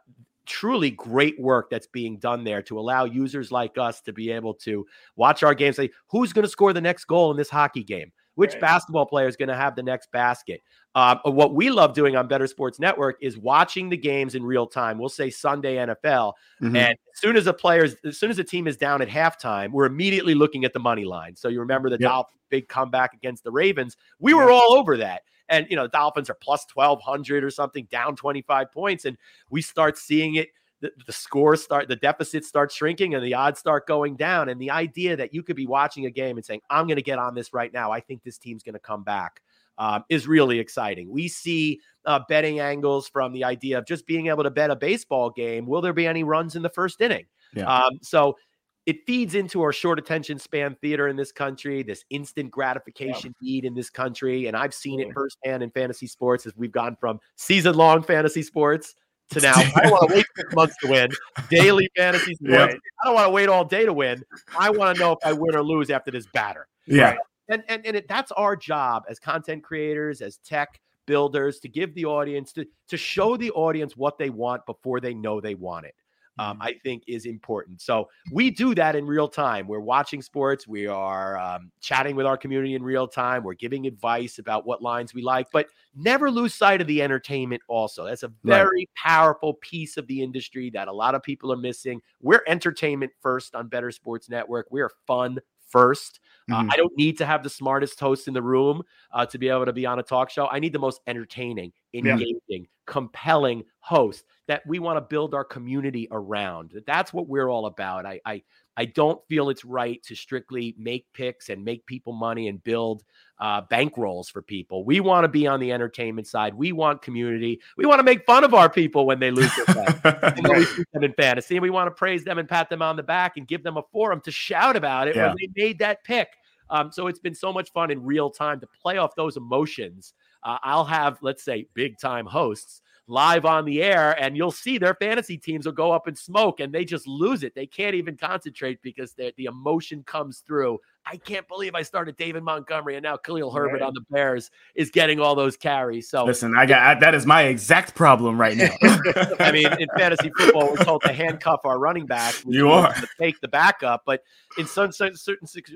truly great work that's being done there to allow users like us to be able to watch our game, say, who's going to score the next goal in this hockey game? Which right. basketball player is going to have the next basket? Um, what we love doing on Bettor Sports Network is watching the games in real time. We'll say Sunday NFL, mm-hmm. and as soon as a player's, as soon as a team is down at halftime, we're immediately looking at the money line. So you remember the yep. Dolphins' big comeback against the Ravens? We were all over that. And you know, the Dolphins are plus twelve hundred or something, down twenty five points, and we start seeing it the, the scores start, the deficits start shrinking and the odds start going down. And the idea that you could be watching a game and saying, I'm going to get on this right now. I think this team's going to come back. Um, is really exciting. We see uh, betting angles from the idea of just being able to bet a baseball game. Will there be any runs in the first inning? Yeah. Um, so it feeds into our short attention span theater in this country, this instant gratification yeah. need in this country. And I've seen it firsthand in fantasy sports as we've gone from season long fantasy sports to now. I don't want to wait six months to win. Daily fantasy [LAUGHS] sports. Yeah. I don't want to wait all day to win. I want to know if I win or lose after this batter. Yeah. Right? And and, and it, that's our job as content creators, as tech builders, to give the audience to to show the audience what they want before they know they want it um, mm-hmm. I think is important. So we do that in real time. We're watching sports. We are um, chatting with our community in real time. We're giving advice about what lines we like, but never lose sight of the entertainment also. That's a very right. powerful piece of the industry that a lot of people are missing. We're entertainment first on Bettor Sports Network. We're fun first. Uh, mm-hmm. I don't need to have the smartest host in the room uh, to be able to be on a talk show. I need the most entertaining, engaging, yeah. compelling host that we want to build our community around. That's what we're all about. I, I I don't feel it's right to strictly make picks and make people money and build uh, bankrolls for people. We want to be on the entertainment side. We want community. We want to make fun of our people when they lose their [LAUGHS] bet. we them in fantasy, and we want to praise them and pat them on the back and give them a forum to shout about it yeah. when they made that pick. Um, so it's been so much fun in real time to play off those emotions. Uh, I'll have, let's say, big time hosts live on the air, and you'll see their fantasy teams will go up in smoke and they just lose it. They can't even concentrate because the emotion comes through I can't believe I started David Montgomery and now Khalil Herbert right. on the Bears is getting all those carries. So listen, I got I, that is my exact problem right now. [LAUGHS] I mean, in fantasy football, we're told to handcuff our running back. You are to take the backup, but in some certain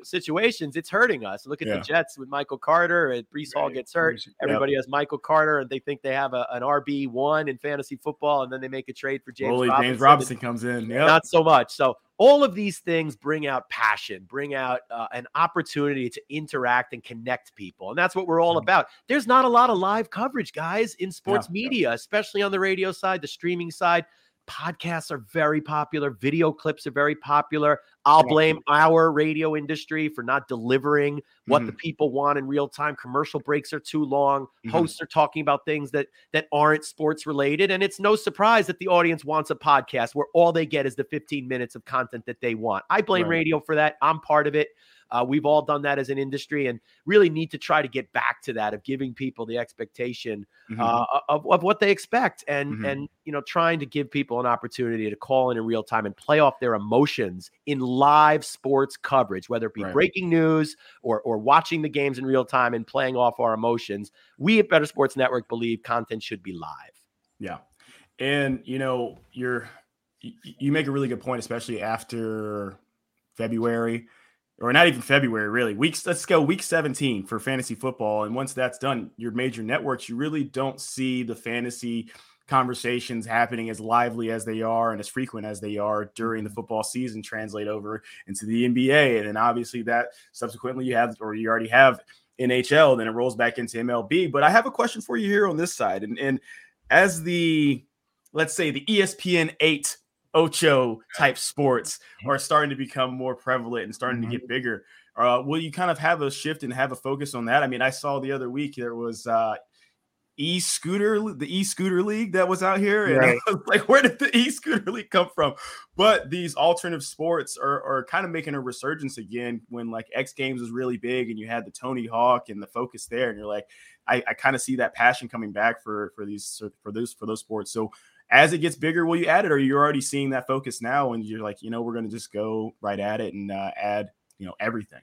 situations, it's hurting us. Look at yeah. the Jets with Michael Carter. And Breece Hall gets hurt. Everybody yep. has Michael Carter, and they think they have a, an RB one in fantasy football, and then they make a trade for James. Robinson. James Robinson comes in. Yep. Not so much. So all of these things bring out passion, bring out uh, an opportunity to interact and connect people. And that's what we're all mm-hmm. about. There's not a lot of live coverage, guys, in sports media, especially on the radio side, the streaming side podcasts are very popular video clips are very popular. I'll blame our radio industry for not delivering what mm-hmm. the people want in real time. Commercial breaks are too long. Mm-hmm. hosts are talking about things that that aren't sports related and it's no surprise that the audience wants a podcast where all they get is the 15 minutes of content that they want. I blame right. radio for that. I'm part of it uh, we've all done that as an industry and really need to try to get back to that of giving people the expectation mm-hmm. uh, of, of what they expect and mm-hmm. and you know trying to give people an opportunity to call in in real time and play off their emotions in live sports coverage, whether it be right. breaking news or or watching the games in real time and playing off our emotions. We at Bettor Sports Network believe content should be live. Yeah, and you know you're you make a really good point, especially after February or not even February, really. Weeks, let's go week 17 for fantasy football. And once that's done, your major networks, you really don't see the fantasy conversations happening as lively as they are and as frequent as they are during the mm-hmm. football season translate over into the NBA. And then obviously that subsequently you have, or you already have NHL, then it rolls back into MLB. But I have a question for you here on this side. And, and as the, let's say the ESPN 8 ocho type sports are starting to become more prevalent and starting mm-hmm. to get bigger. Uh, will you kind of have a shift and have a focus on that? I mean, I saw the other week there was uh, e scooter, the e scooter league that was out here. And right. [LAUGHS] like, where did the e scooter league come from? But these alternative sports are, are kind of making a resurgence again when like X Games was really big and you had the Tony Hawk and the focus there. And you're like, I, I kind of see that passion coming back for for these for those for those sports. So as it gets bigger, will you add it, or you're already seeing that focus now, and you're like, you know, we're going to just go right at it and uh, add, you know, everything.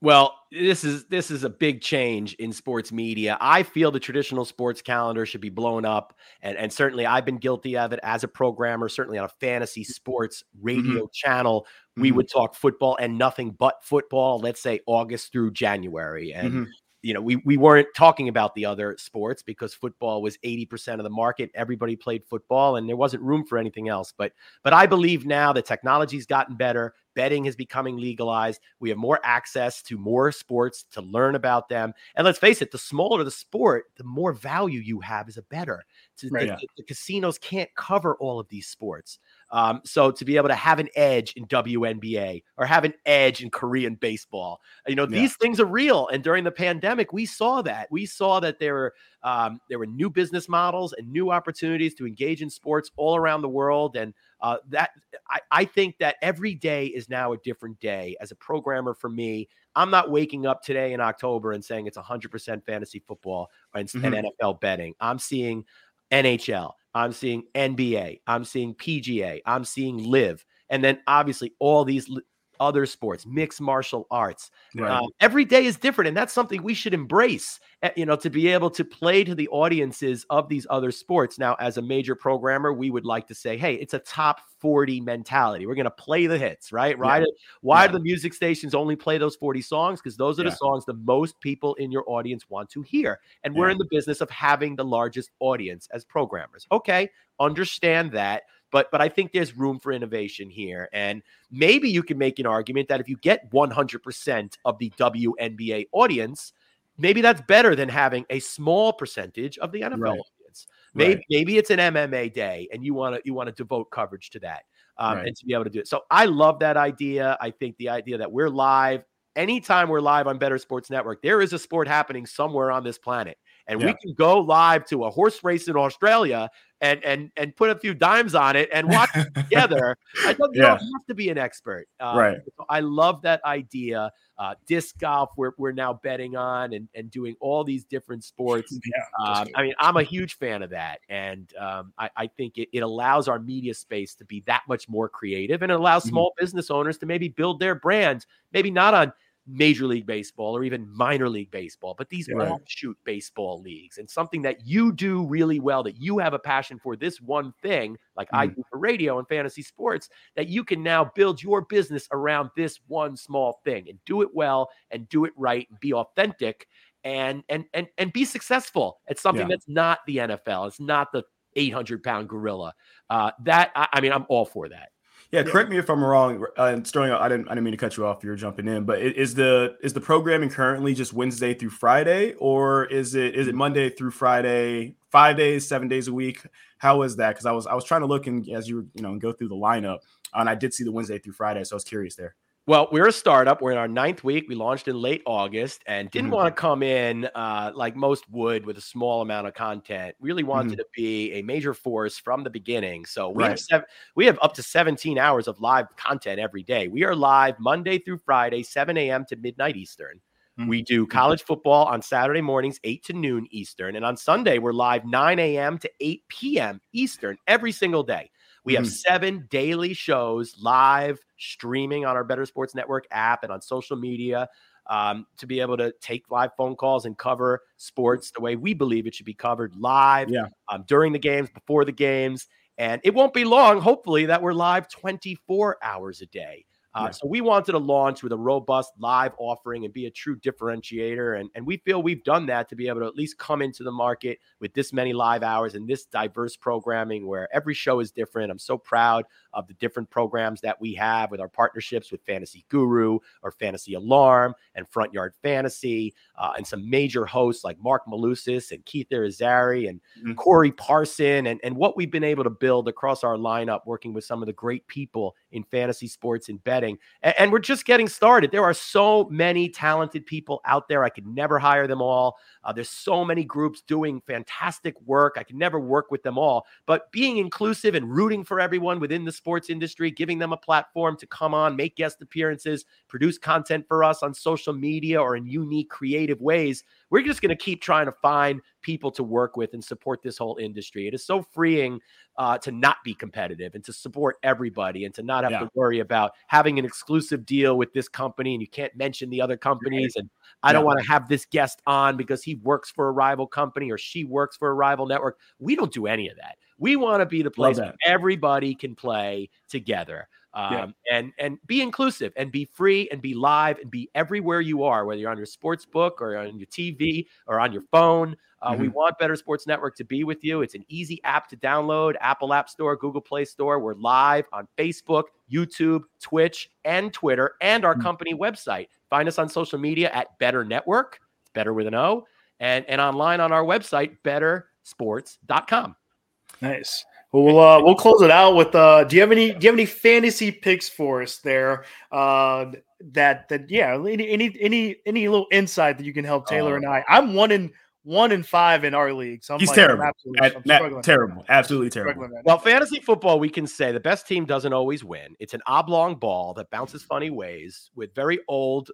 Well, this is this is a big change in sports media. I feel the traditional sports calendar should be blown up, and and certainly I've been guilty of it as a programmer. Certainly on a fantasy sports radio mm-hmm. channel, we mm-hmm. would talk football and nothing but football. Let's say August through January, and mm-hmm you know, we we weren't talking about the other sports because football was 80% of the market. Everybody played football and there wasn't room for anything else. But but I believe now the technology's gotten bettor, betting is becoming legalized. We have more access to more sports to learn about them. And let's face it, the smaller the sport, the more value you have as a better. Right, the, yeah. the, the casinos can't cover all of these sports. Um, so to be able to have an edge in WNBA or have an edge in Korean baseball, you know, yeah. these things are real. And during the pandemic, we saw that. We saw that there were um, there were new business models and new opportunities to engage in sports all around the world. And uh, that I, I think that every day is now a different day. As a programmer, for me, I'm not waking up today in October and saying it's 100% fantasy football and, mm-hmm. and NFL betting. I'm seeing NHL. I'm seeing NBA. I'm seeing PGA. I'm seeing Live, And then obviously all these other sports, mixed martial arts. Right. Um, every day is different, and that's something we should embrace. Eh, you know, to be able to play to the audiences of these other sports. Now, as a major programmer, we would like to say, "Hey, it's a top forty mentality. We're going to play the hits, right? Right? Yeah. Why yeah. do the music stations only play those forty songs? Because those are yeah. the songs the most people in your audience want to hear. And we're in the business of having the largest audience as programmers. Okay, understand that." But but I think there's room for innovation here, and maybe you can make an argument that if you get 100% of the WNBA audience, maybe that's better than having a small percentage of the NFL right. audience. Maybe right. maybe it's an MMA day, and you want to you want to devote coverage to that. Um, right. and to be able to do it. So I love that idea. I think the idea that we're live anytime we're live on Bettor Sports Network, there is a sport happening somewhere on this planet and yeah. we can go live to a horse race in Australia and and and put a few dimes on it and watch it [LAUGHS] together. I don't, yeah. don't have to be an expert. Um, right. So I love that idea. Uh, disc golf, we're, we're now betting on and, and doing all these different sports. [LAUGHS] Yeah, um, I mean, I'm a huge fan of that. And um, I, I, think it, it allows our media space to be that much more creative and it allows mm-hmm. small business owners to maybe build their brands, maybe not on Major League Baseball or even minor league baseball, but these right. offshoot baseball leagues and something that you do really well, that you have a passion for this one thing, like mm. I do for radio and fantasy sports, that you can now build your business around this one small thing and do it well and do it right and be authentic and and and and be successful at something yeah. that's not the NFL. It's not the 800 pound gorilla. Uh, that I, I mean, I'm all for that. Yeah, correct me if I'm wrong. Uh, Sterling, I didn't, I didn't mean to cut you off. You're jumping in, but is the is the programming currently just Wednesday through Friday, or is it is it Monday through Friday, five days, seven days a week? How is that? Because I was I was trying to look and as you were, you know go through the lineup, and I did see the Wednesday through Friday, so I was curious there. Well, we're a startup. We're in our ninth week. We launched in late August and didn't mm-hmm. want to come in uh, like most would with a small amount of content. Really wanted mm-hmm. to be a major force from the beginning. So we right. have seven, we have up to 17 hours of live content every day. We are live Monday through Friday, 7 a.m. to midnight Eastern. Mm-hmm. We do college football on Saturday mornings, 8 to noon Eastern. And on Sunday, we're live 9 a.m. to 8 p.m. Eastern every single day. We have mm-hmm. seven daily shows live streaming on our Bettor Sports Network app and on social media um, to be able to take live phone calls and cover sports the way we believe it should be covered live yeah. um, during the games, before the games. And it won't be long, hopefully, that we're live 24 hours a day. Uh, yeah. So we wanted to launch with a robust live offering and be a true differentiator. And, and we feel we've done that to be able to at least come into the market with this many live hours and this diverse programming where every show is different. I'm so proud of the different programs that we have with our partnerships with Fantasy Guru or Fantasy Alarm and Front Yard Fantasy uh, and some major hosts like Marc Malusis and Keith Irizarry and mm-hmm. Corey Parson and, and what we've been able to build across our lineup working with some of the great people in fantasy sports and betting. And, and we're just getting started. There are so many talented people out there. I could never hire them all. Uh, there's so many groups doing fantastic work. I can never work with them all, but being inclusive and rooting for everyone within the sports industry, giving them a platform to come on, make guest appearances, produce content for us on social media or in unique, creative ways. We're just going to keep trying to find people to work with and support this whole industry. It is so freeing uh, to not be competitive and to support everybody and to not have yeah. to worry about having an exclusive deal with this company and you can't mention the other companies. And I yeah. don't want to have this guest on because he works for a rival company or she works for a rival network. We don't do any of that. We want to be the place where everybody can play together um, yeah. and and be inclusive and be free and be live and be everywhere you are, whether you're on your sports book or on your TV or on your phone. Uh, mm-hmm. We want Bettor Sports Network to be with you. It's an easy app to download Apple App Store, Google Play Store. We're live on Facebook, YouTube, Twitch, and Twitter, and our mm-hmm. company website. Find us on social media at Bettor Network. Bettor with an O. And, and online on our website, bettorsports.com. Nice. Well, we'll uh, we'll close it out with. Uh, do you have any Do you have any fantasy picks for us there? Uh, that that yeah, any any any any little insight that you can help Taylor and oh. I. I'm one in one in five in our league. So I'm he's like, terrible. Absolutely, At, terrible. Absolutely terrible. Well, fantasy football, we can say the best team doesn't always win. It's an oblong ball that bounces funny ways with very old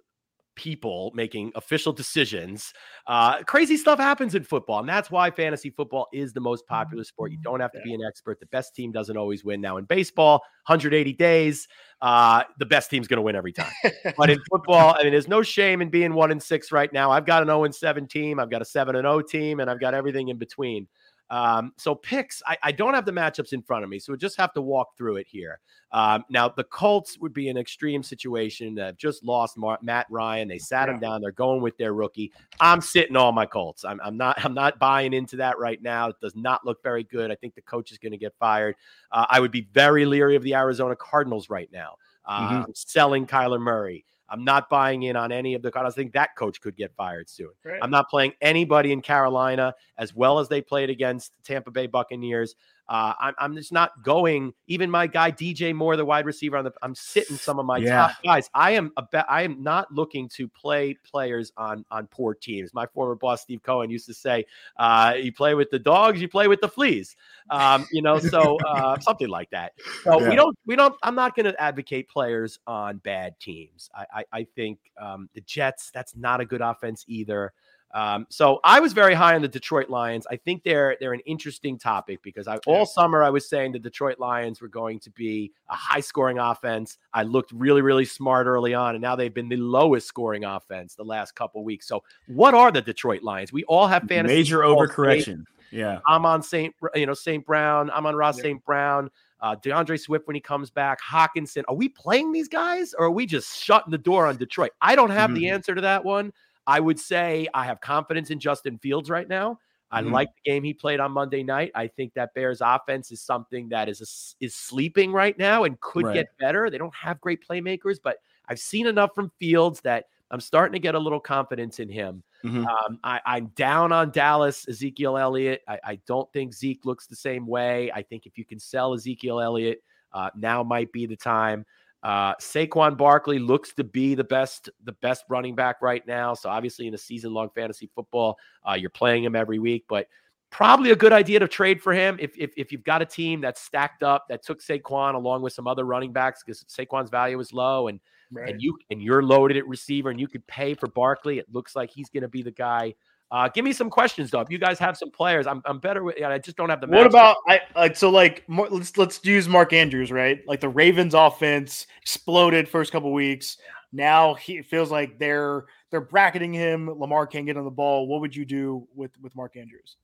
people making official decisions. Uh, crazy stuff happens in football, and that's why fantasy football is the most popular sport. You don't have to be an expert. The best team doesn't always win. Now in baseball, 180 days, uh, the best team's going to win every time. but in football, I mean, there's no shame in being one and six right now. I've got an 0 and 7 team, I've got a 7 and 0 team, and I've got everything in between. Um, so picks, I, I, don't have the matchups in front of me, so we just have to walk through it here. Um, now the Colts would be an extreme situation. They've just lost Mar- Matt Ryan. They sat yeah. him down. They're going with their rookie. I'm sitting all my Colts. I'm, I'm, not. I'm not buying into that right now. It does not look very good. I think the coach is going to get fired. Uh, I would be very leery of the Arizona Cardinals right now. Uh, mm-hmm. selling Kyler Murray. I'm not buying in on any of the. I think that coach could get fired soon. Right. I'm not playing anybody in Carolina as well as they played against Tampa Bay Buccaneers. Uh, I'm, I'm just not going. Even my guy DJ Moore, the wide receiver on the, I'm sitting some of my yeah. top guys. I am a be- I am not looking to play players on on poor teams. My former boss Steve Cohen used to say, uh, "You play with the dogs, you play with the fleas." Um, you know, so uh, [LAUGHS] something like that. So yeah. we don't we don't. I'm not going to advocate players on bad teams. I I, I think um, the Jets. That's not a good offense either. Um, so I was very high on the Detroit Lions. I think they're they're an interesting topic because I, all summer I was saying the Detroit Lions were going to be a high scoring offense. I looked really really smart early on, and now they've been the lowest scoring offense the last couple weeks. So what are the Detroit Lions? We all have fantasy major overcorrection. Yeah, I'm on Saint you know Saint Brown. I'm on Ross yeah. Saint Brown. Uh, D'Andre Swift when he comes back, Hockenson. Are we playing these guys or are we just shutting the door on Detroit? I don't have mm-hmm. the answer to that one. I would say I have confidence in Justin Fields right now. I mm-hmm. like the game he played on Monday night. I think that Bears offense is something that is a, is sleeping right now and could right. get better. They don't have great playmakers, but I've seen enough from Fields that I'm starting to get a little confidence in him. Mm-hmm. Um, I, am down on Dallas, Ezekiel Elliott. I, I, don't think Zeke looks the same way. I think if you can sell Ezekiel Elliott, uh, now might be the time. Uh, Saquon Barkley looks to be the best, the best running back right now. So obviously, in a season-long fantasy football, uh, you're playing him every week, but probably a good idea to trade for him if, if if you've got a team that's stacked up that took Saquon along with some other running backs because Saquon's value is low and right. and you and you're loaded at receiver and you could pay for Barkley. It looks like he's going to be the guy uh, give me some questions though. If you guys have some players, I'm, I'm better with. I just don't have the. What about I like so like let's let's use Mark Andrews right? Like the Ravens offense exploded first couple weeks. Now he feels like they're they're bracketing him. Lamar can't get on the ball. What would you do with with Mark Andrews?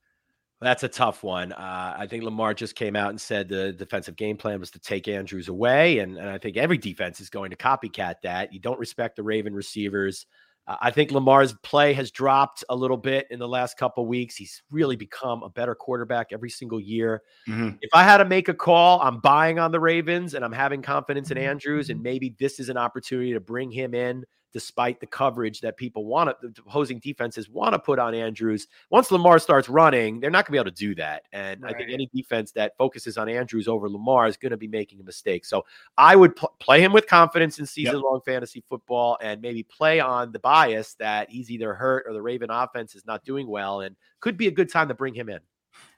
That's a tough one. Uh, I think Lamar just came out and said the defensive game plan was to take Andrews away. And, and I think every defense is going to copycat that. You don't respect the Raven receivers. Uh, I think Lamar's play has dropped a little bit in the last couple weeks. He's really become a better quarterback every single year. Mm-hmm. If I had to make a call, I'm buying on the Ravens and I'm having confidence in Andrews. And maybe this is an opportunity to bring him in despite the coverage that people want to, the opposing defenses want to put on Andrews. Once Lamar starts running, they're not going to be able to do that. And right. I think any defense that focuses on Andrews over Lamar is going to be making a mistake. So I would pl- play him with confidence in season long yep. fantasy football and maybe play on the bias that he's either hurt or the Raven offense is not doing well and could be a good time to bring him in.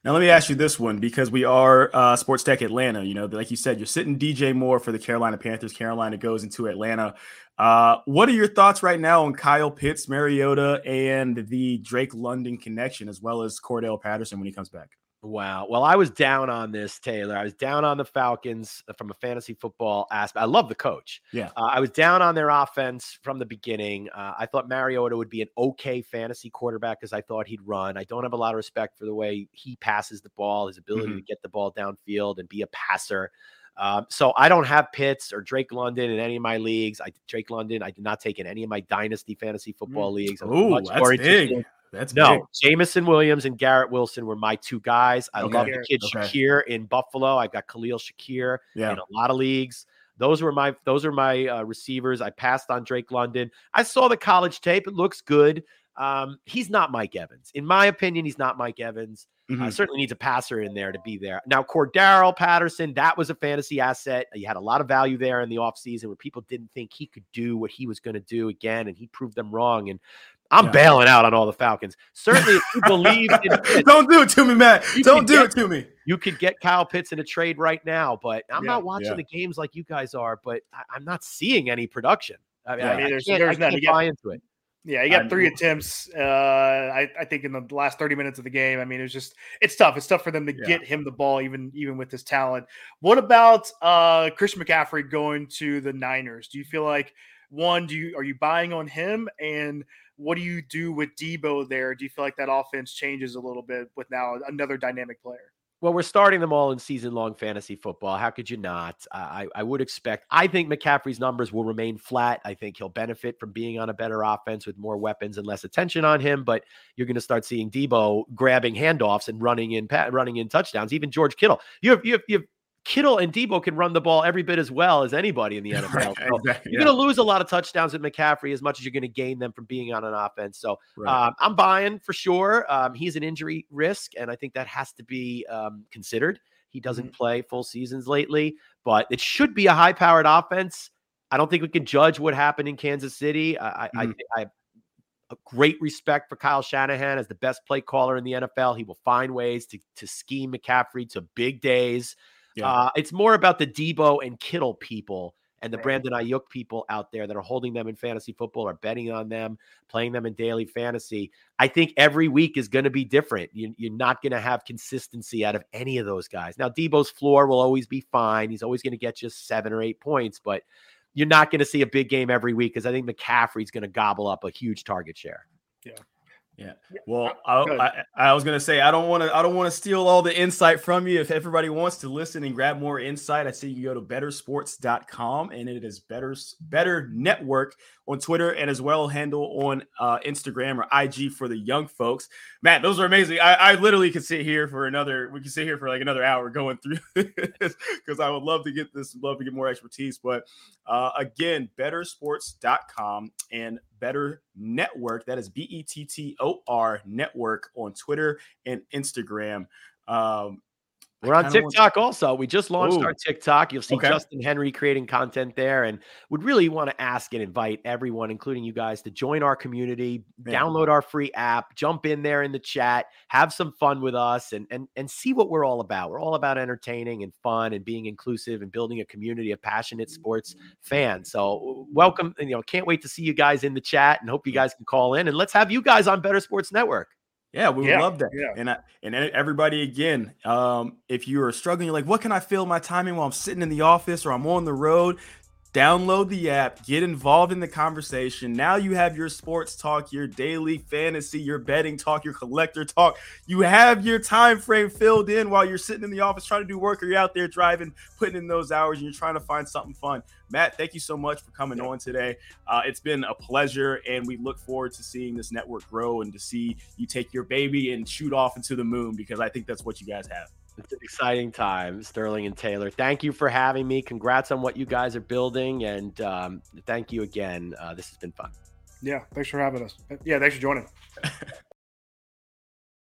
Now, let me ask you this one because we are uh, Sports Tech Atlanta. You know, like you said, you're sitting DJ Moore for the Carolina Panthers. Carolina goes into Atlanta. Uh, what are your thoughts right now on Kyle Pitts, Mariota, and the Drake London connection, as well as Cordarrelle Patterson when he comes back? Wow. Well, I was down on this, Taylor. I was down on the Falcons from a fantasy football aspect. I love the coach. Yeah. Uh, I was down on their offense from the beginning. Uh, I thought Mariota would be an okay fantasy quarterback because I thought he'd run. I don't have a lot of respect for the way he passes the ball, his ability mm-hmm. to get the ball downfield and be a passer. Um, so I don't have Pitts or Drake London in any of my leagues. I Drake London I did not take in any of my dynasty fantasy football mm. leagues. Oh, that's big. That's no big. Jameson Williams and Garrett Wilson were my two guys. I okay. love the kid okay. Shakir in Buffalo. I've got Khalil Shakir yeah. in a lot of leagues. Those were my those are my uh, receivers. I passed on Drake London. I saw the college tape. It looks good. Um, he's not Mike Evans. In my opinion, he's not Mike Evans. Mm-hmm. Uh, certainly needs a passer in there to be there. Now, Cordarrelle Patterson, that was a fantasy asset. You had a lot of value there in the offseason where people didn't think he could do what he was going to do again, and he proved them wrong. And I'm yeah. bailing out on all the Falcons. Certainly, if you believe in [LAUGHS] don't do it to me, Matt. Don't do get, it to me. You could get Kyle Pitts in a trade right now, but I'm yeah, not watching yeah. the games like you guys are. But I, am not seeing any production. I mean, I mean there's, there's I can't buy into it. Yeah, he got I'm, three attempts. Uh, I, I think in the last 30 minutes of the game. I mean, it's just it's tough. It's tough for them to yeah. get him the ball, even even with his talent. What about uh Chris McCaffrey going to the Niners? Do you feel like one, do you are you buying on him? And what do you do with Deebo there? Do you feel like that offense changes a little bit with now another dynamic player? Well, we're starting them all in season long fantasy football. How could you not? I, I would expect, I think McCaffrey's numbers will remain flat. I think he'll benefit from being on a better offense with more weapons and less attention on him. But you're going to start seeing Deebo grabbing handoffs and running in, running in touchdowns. Even George Kittle. You have, you have, you have Kittle and Deebo can run the ball every bit as well as anybody in the [LAUGHS] NFL. Right, so exactly, you're yeah. going to lose a lot of touchdowns with McCaffrey as much as you're going to gain them from being on an offense. So right. um, I'm buying for sure. Um, he's an injury risk, and I think that has to be um, considered. He doesn't mm-hmm. play full seasons lately, but it should be a high powered offense. I don't think we can judge what happened in Kansas City. I, mm-hmm. I, I have a great respect for Kyle Shanahan as the best play caller in the NFL. He will find ways to, to scheme McCaffrey to big days. Yeah. Uh, it's more about the Deebo and Kittle people and the Brandon Aiyuk people out there that are holding them in fantasy football or betting on them, playing them in daily fantasy. I think every week is going to be different. You, are not going to have consistency out of any of those guys. Now, Deebo's floor will always be fine. He's always going to get just seven or eight points, but you're not going to see a big game every week because I think McCaffrey's going to gobble up a huge target share. Yeah. Yeah. Well, I, I, I, was gonna say I don't want to I don't want to steal all the insight from you. If everybody wants to listen and grab more insight, I see you go to bettorsports.com and it is better bettor network on Twitter and as well handle on uh, Instagram or IG for the young folks. Matt, those are amazing. I, I literally could sit here for another. We could sit here for like another hour going through [LAUGHS] this because I would love to get this, love to get more expertise. But uh, again, bettorsports.com and Bettor Network. That is B E T T O R Network on Twitter and Instagram. Um, we're on TikTok also. We just launched Ooh. our TikTok. You'll see okay. Justin Henry creating content there and would really want to ask and invite everyone, including you guys, to join our community, download our free app, jump in there in the chat, have some fun with us and and and see what we're all about. We're all about entertaining and fun and being inclusive and building a community of passionate sports fans. So welcome, and you know, can't wait to see you guys in the chat and hope you guys can call in and let's have you guys on Bettor Sports Network. Yeah, we yeah, love that. Yeah. And I, and everybody again, um, if you are struggling, you're like, what can I fill my time in while I'm sitting in the office or I'm on the road? Download the app, get involved in the conversation. Now you have your sports talk, your daily fantasy, your betting talk, your collector talk. You have your time frame filled in while you're sitting in the office trying to do work or you're out there driving, putting in those hours, and you're trying to find something fun. Matt, thank you so much for coming on today. Uh, it's been a pleasure, and we look forward to seeing this network grow and to see you take your baby and shoot off into the moon because I think that's what you guys have. It's an exciting time, Sterling and Taylor. Thank you for having me. Congrats on what you guys are building, and um, thank you again. Uh, this has been fun. Yeah, thanks for having us. Yeah, thanks for joining. [LAUGHS]